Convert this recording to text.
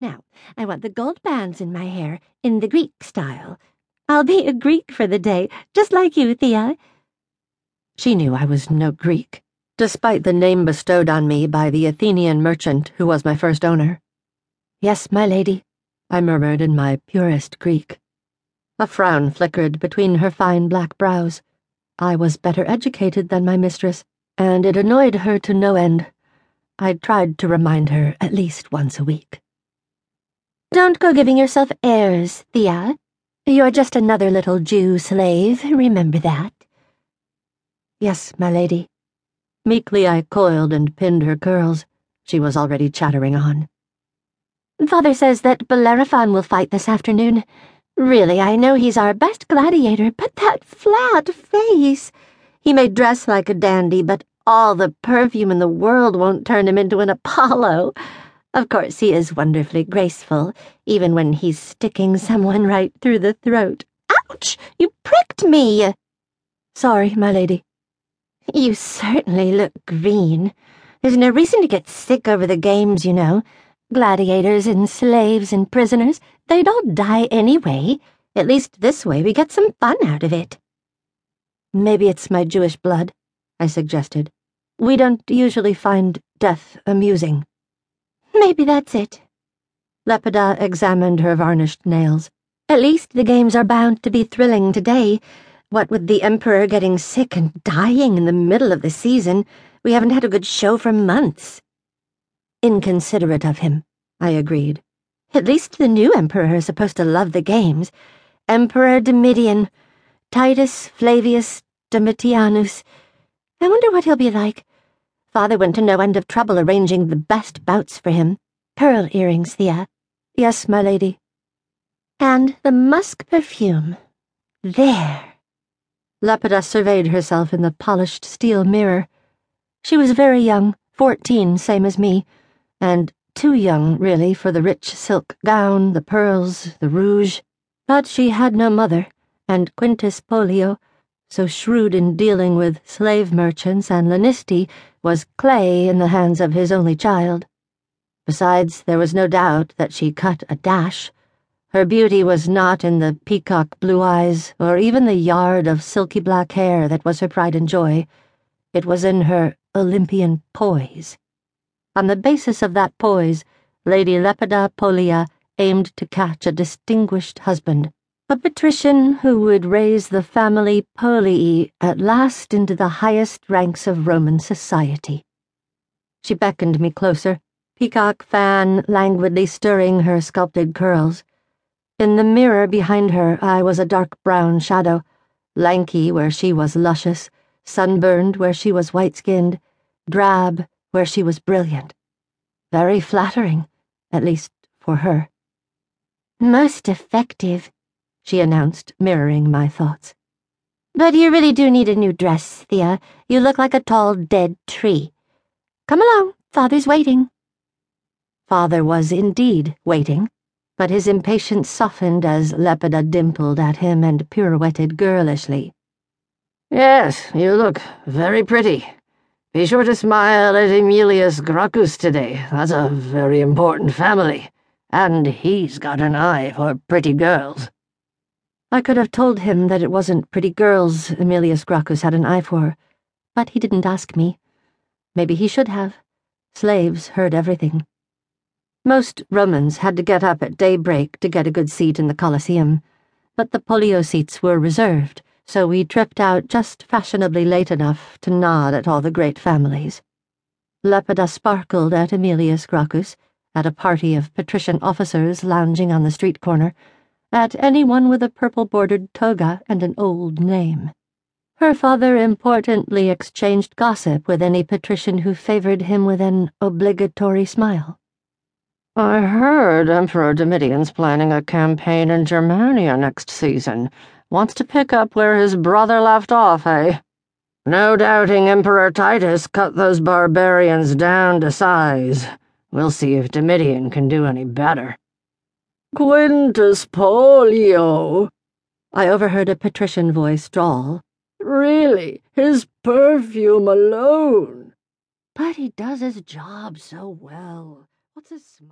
Now, I want the gold bands in my hair, in the Greek style. I'll be a Greek for the day, just like you, Thea. She knew I was no Greek, despite the name bestowed on me by the Athenian merchant who was my first owner. Yes, my lady, I murmured in my purest Greek. A frown flickered between her fine black brows. I was better educated than my mistress, and it annoyed her to no end. I tried to remind her at least once a week. Don't go giving yourself airs, Thea. You're just another little Jew slave, remember that. Yes, my lady. Meekly I coiled and pinned her curls. She was already chattering on. Father says that Bellerophon will fight this afternoon. Really, I know he's our best gladiator, but that flat face. He may dress like a dandy, but all the perfume in the world won't turn him into an Apollo. Of course, he is wonderfully graceful, even when he's sticking someone right through the throat. Ouch! You pricked me! Sorry, my lady. You certainly look green. There's no reason to get sick over the games, you know. Gladiators and slaves and prisoners, they'd all die anyway. At least this way we get some fun out of it. Maybe it's my Jewish blood, I suggested. We don't usually find death amusing. Maybe that's it. Lepida examined her varnished nails. At least the games are bound to be thrilling today. What with the Emperor getting sick and dying in the middle of the season, we haven't had a good show for months. Inconsiderate of him, I agreed. At least the new Emperor is supposed to love the games. Emperor Domitian, Titus Flavius Domitianus. I wonder what he'll be like. Father went to no end of trouble arranging the best bouts for him. Pearl earrings, Thea. Yes, my lady. And the musk perfume. There. Lepida surveyed herself in the polished steel mirror. She was very young, fourteen, same as me, and too young, really, for the rich silk gown, the pearls, the rouge. But she had no mother, and Quintus Pollio, so shrewd in dealing with slave merchants and Lanisti, was clay in the hands of his only child. Besides, there was no doubt that she cut a dash. Her beauty was not in the peacock blue eyes or even the yard of silky black hair that was her pride and joy. It was in her Olympian poise. On the basis of that poise, Lady Lepida Pollia aimed to catch a distinguished husband a patrician who would raise the family Pollii at last into the highest ranks of Roman society. She beckoned me closer, peacock fan languidly stirring her sculpted curls. In the mirror behind her, I was a dark brown shadow, lanky where she was luscious, sunburned where she was white skinned, drab where she was brilliant. Very flattering, at least for her. Most effective she announced, mirroring my thoughts. But you really do need a new dress, Thea. You look like a tall, dead tree. Come along, Father's waiting. Father was indeed waiting, but his impatience softened as Lepida dimpled at him and pirouetted girlishly. Yes, you look very pretty. Be sure to smile at Emilius Gracchus today. That's a very important family. And he's got an eye for pretty girls. I could have told him that it wasn't pretty girls Emilius Gracchus had an eye for, but he didn't ask me. Maybe he should have. Slaves heard everything. Most Romans had to get up at daybreak to get a good seat in the Colosseum, but the Pollio seats were reserved, so we tripped out just fashionably late enough to nod at all the great families. Lepida sparkled at Emilius Gracchus, at a party of patrician officers lounging on the street corner, at anyone with a purple bordered toga and an old name. Her father importantly exchanged gossip with any patrician who favored him with an obligatory smile. I heard Emperor Domitian's planning a campaign in Germania next season. Wants to pick up where his brother left off, eh? No doubting Emperor Titus cut those barbarians down to size. We'll see if Domitian can do any better. Quintus Pollio. I overheard a patrician voice drawl. Really, his perfume alone. But he does his job so well. What's his smile?